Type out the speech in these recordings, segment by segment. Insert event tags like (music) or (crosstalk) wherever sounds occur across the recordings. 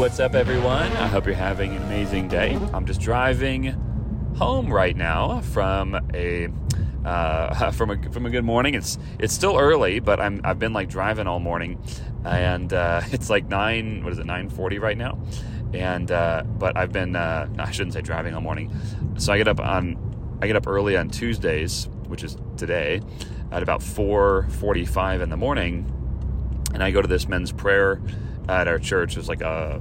What's up, everyone? I hope you're having an amazing day. I'm just driving home right now from a uh, (laughs) from a from a good morning. It's it's still early, but I'm I've been like driving all morning, and uh, (laughs) it's like nine. What is it? Nine forty right now, and uh, but I've been uh, I shouldn't say driving all morning. So I get up on I get up early on Tuesdays, which is today, at about four forty five in the morning, and I go to this men's prayer at our church. There's like a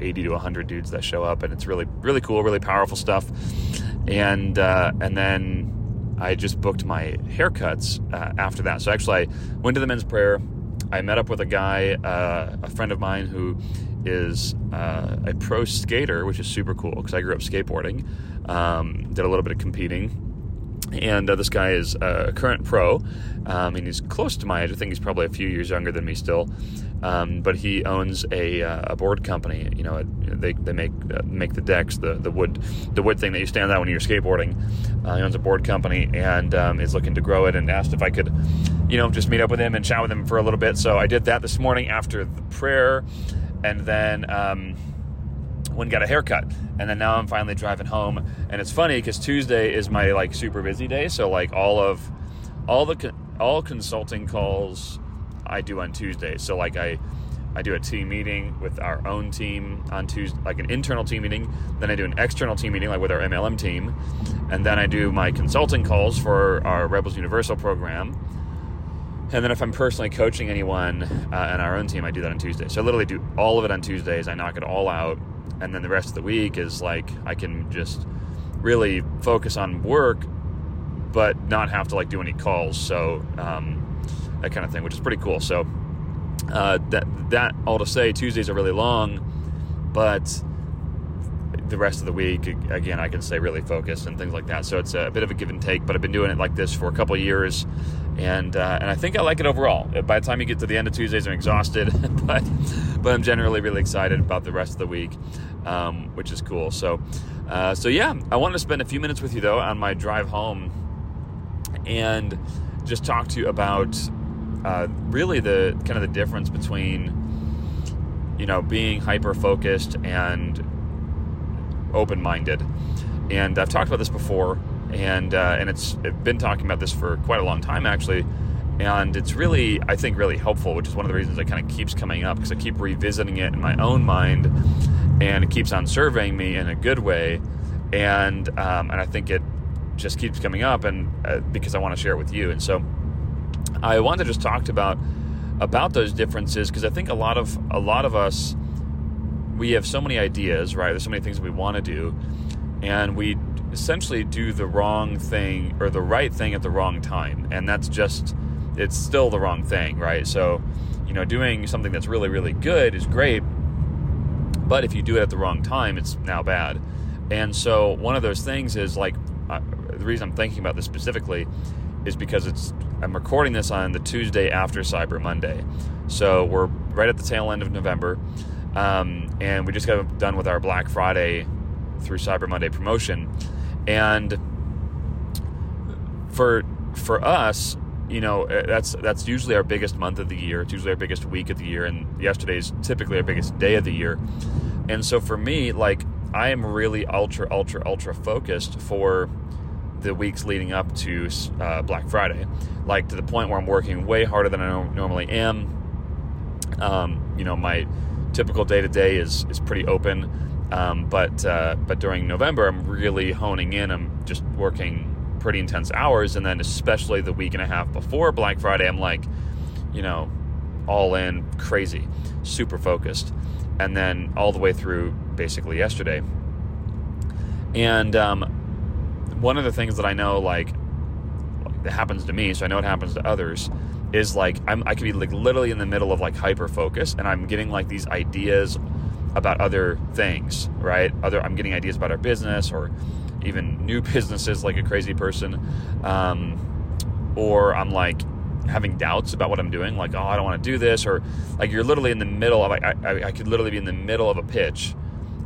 80 to 100 dudes that show up and it's really really cool really powerful stuff and uh, and then I just booked my haircuts uh, after that. So actually, I went to the men's prayer. I met up with a guy, uh, a friend of mine who is uh, a pro skater, which is super cool because I grew up skateboarding. Um, did a little bit of competing. And uh, this guy is a current pro, um, and he's close to my age. I think he's probably a few years younger than me still. Um, but he owns a, uh, a board company. You know, they, they make uh, make the decks, the, the wood the wood thing that you stand on when you're skateboarding. Uh, he owns a board company and um, is looking to grow it. And asked if I could, you know, just meet up with him and chat with him for a little bit. So I did that this morning after the prayer, and then um, went and got a haircut. And then now I'm finally driving home. And it's funny because Tuesday is my like super busy day. So like all of all the all consulting calls I do on Tuesday. So like I I do a team meeting with our own team on Tuesday, like an internal team meeting. Then I do an external team meeting, like with our MLM team, and then I do my consulting calls for our Rebels Universal program. And then if I'm personally coaching anyone uh, in our own team, I do that on Tuesday. So I literally do all of it on Tuesdays. I knock it all out, and then the rest of the week is like I can just really focus on work, but not have to like do any calls. So. Um, that kind of thing, which is pretty cool. So uh, that that all to say, Tuesdays are really long, but the rest of the week, again, I can stay really focused and things like that. So it's a bit of a give and take. But I've been doing it like this for a couple years, and uh, and I think I like it overall. By the time you get to the end of Tuesdays, I'm exhausted, (laughs) but but I'm generally really excited about the rest of the week, um, which is cool. So uh, so yeah, I wanted to spend a few minutes with you though on my drive home, and just talk to you about uh, really the kind of the difference between you know being hyper focused and open minded. And I've talked about this before, and uh, and it's I've been talking about this for quite a long time actually. And it's really, I think, really helpful, which is one of the reasons it kind of keeps coming up because I keep revisiting it in my own mind, and it keeps on surveying me in a good way, and um, and I think it just keeps coming up, and uh, because I want to share it with you, and so I wanted to just talk about about those differences because I think a lot of a lot of us we have so many ideas, right? There's so many things that we want to do, and we essentially do the wrong thing or the right thing at the wrong time, and that's just it's still the wrong thing, right? So, you know, doing something that's really really good is great, but if you do it at the wrong time, it's now bad. And so, one of those things is like uh, the reason I'm thinking about this specifically is because it's I'm recording this on the Tuesday after Cyber Monday. So we're right at the tail end of November. Um, and we just got done with our Black Friday through Cyber Monday promotion. And for for us, you know, uh, that's that's usually our biggest month of the year. It's usually our biggest week of the year, and yesterday's typically our biggest day of the year. And so for me, like I am really ultra, ultra, ultra focused for the weeks leading up to uh, Black Friday, like to the point where I'm working way harder than I normally am. Um, you know, my typical day to day is is pretty open, um, but uh, but during November, I'm really honing in. I'm just working pretty intense hours, and then especially the week and a half before Black Friday, I'm like, you know, all in, crazy, super focused, and then all the way through basically yesterday. And um, one of the things that I know, like, that happens to me, so I know it happens to others, is like I'm, I could be like literally in the middle of like hyper focus, and I'm getting like these ideas about other things, right? Other, I'm getting ideas about our business or even new (laughs) businesses like a crazy person, um, or I'm like having doubts about what I'm doing, like oh I don't want to do this, or like you're literally in the middle of I, I, I could literally be in the middle of a pitch,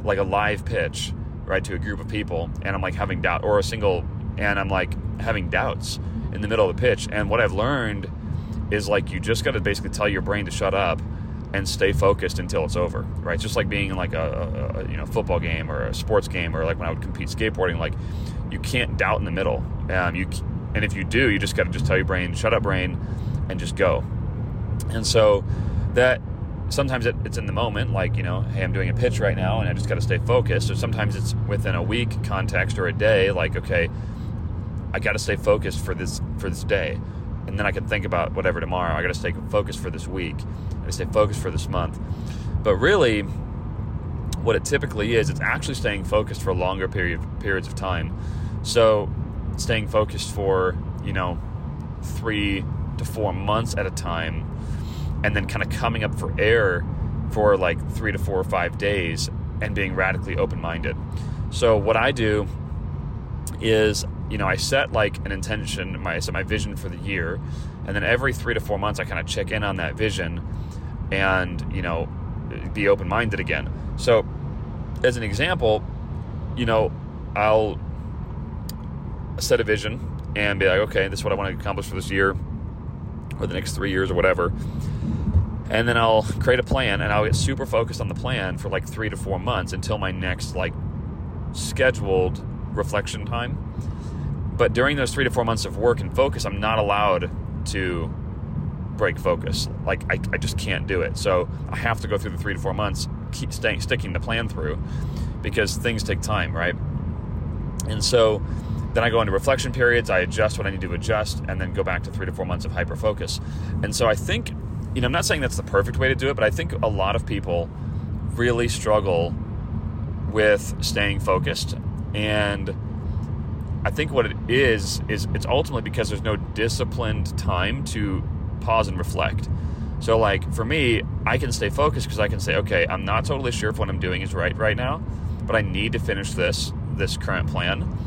like a live pitch, right to a group of people, and I'm like having doubt or a single, and I'm like having doubts in the middle of the pitch, and what I've learned is like you just got to basically tell your brain to shut up and stay focused until it's over, right? Just like being in like a, a, a, you know football game or a sports game or like when I would compete skateboarding, like you can't doubt in the middle. Um, you and if you do, you just got to just tell your brain, shut up, brain, and just go. And so that sometimes it, it's in the moment, like you know, hey, I'm doing a pitch right now, and I just got to stay focused. Or sometimes it's within a week context or a day, like okay, I got to stay focused for this for this day and then I can think about whatever tomorrow. I got to stay focused for this week. I got to stay focused for this month. But really, what it typically is, it's actually staying focused for longer period periods of time. So, staying focused for you know three to four months at a time, and then kind of coming up for air for like three to four or five days, and being radically open minded. So, what I do is you know, I set like an intention, my set my vision for the year, and then every three to four months I kind of check in on that vision, and you know, be open minded again. So, as an example, you know, I'll set a vision and be like, okay, this is what I want to accomplish for this year, or the next three years, or whatever. And then I'll create a plan, and I'll get super focused on the plan for like three to four months until my next like scheduled reflection time but during those three to four months of work and focus, I'm not allowed to break focus. Like I, I just can't do it. So I have to go through the three to four months, keep staying sticking the plan through, because things take time, right? And so then I go into reflection periods. I adjust what I need to adjust, and then go back to three to four months of hyper focus. And so I think, you know, I'm not saying that's the perfect way to do it, but I think a lot of people really struggle with staying focused and I think what it is is it's ultimately because there's no disciplined time to pause and reflect. So like for me, I can stay focused because I can say, okay, I'm not totally sure if what I'm doing is right right now, but I need to finish this this current plan.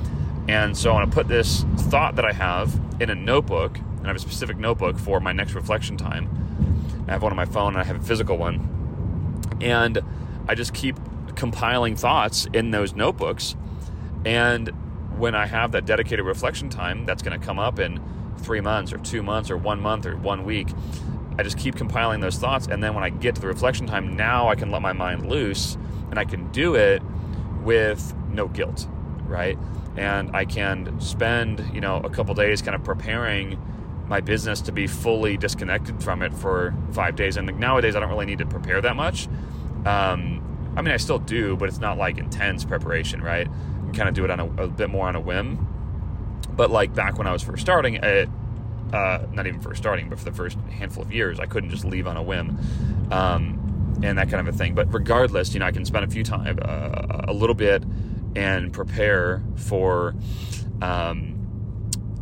And so I want to put this thought that I have in a notebook, and I have a specific notebook for my next reflection time. I have one on my phone and I have a physical one. And I just keep compiling thoughts in those notebooks. And when I have that dedicated reflection time, that's going to come up in three months or two months or one month or one week. I just keep compiling those thoughts. And then when I get to the reflection time, now I can let my mind loose and I can do it with no guilt, right? And I can spend, you know, a couple days kind of preparing my business to be fully disconnected from it for five days. And nowadays, I don't really need to prepare that much. Um, I mean, I still do, but it's not like intense preparation, right? Kind of do it on a, a, bit more on a whim. But like back when I was first starting, it, uh, not even first starting, but for the first handful of years, I couldn't just leave on a whim. Um, and that kind of a thing. But regardless, you know, I can spend a few time, uh, a little bit, and prepare for. Um,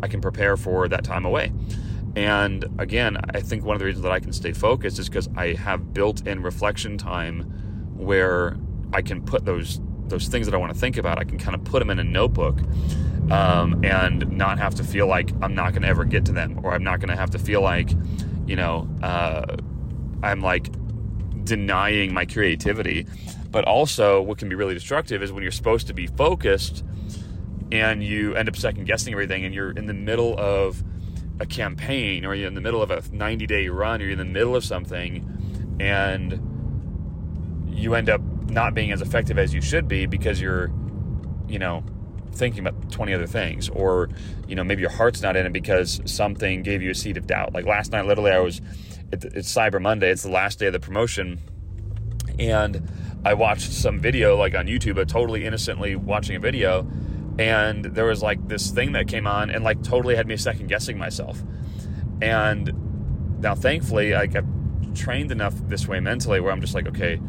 I can prepare for that time away. And again, I think one of the reasons that I can stay focused is because I have built-in reflection time where I can put those those things that I want to think about, I can kind of put them in a notebook um, and not have to feel like I'm not going to ever get to them, or I'm not going to have to feel like, you know, uh, I'm like denying my creativity. But also, what can be really destructive is when you're supposed to be focused, and you end up second guessing everything, and you're in the middle of a campaign, or you're in the middle of a 90 day run, or you're in the middle of something, and you end up not being as effective as you should be because you're, you know, thinking about 20 other things or you know maybe your heart's not in it because something gave you a seed of doubt. Like last night literally i was it's cyber monday. It's the last day of the promotion. And i watched some video like on youtube but totally innocently watching a video. And there was like this thing that came on and like totally had me second guessing myself. And now thankfully i've trained enough this way mentally where i'm just like okay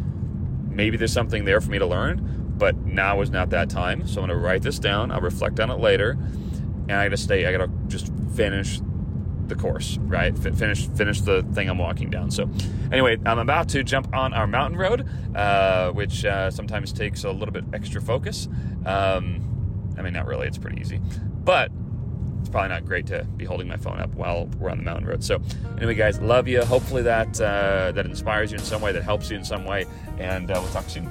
maybe there's something there for me to learn but now is not that time. So I'm going to write this down. I'll reflect on it later, and I got to stay. I got to just finish the course, right? F- finish finish the thing I'm walking down. So, anyway, I'm about to jump on our mountain road, uh, which uh, sometimes takes a little bit extra focus. Um, I mean, not really. It's pretty easy, but it's probably not great to be holding my phone up while we're on the mountain road. So, anyway, guys, love you. Hopefully that uh, that inspires you in some way, that helps you in some way, and uh, we'll talk soon.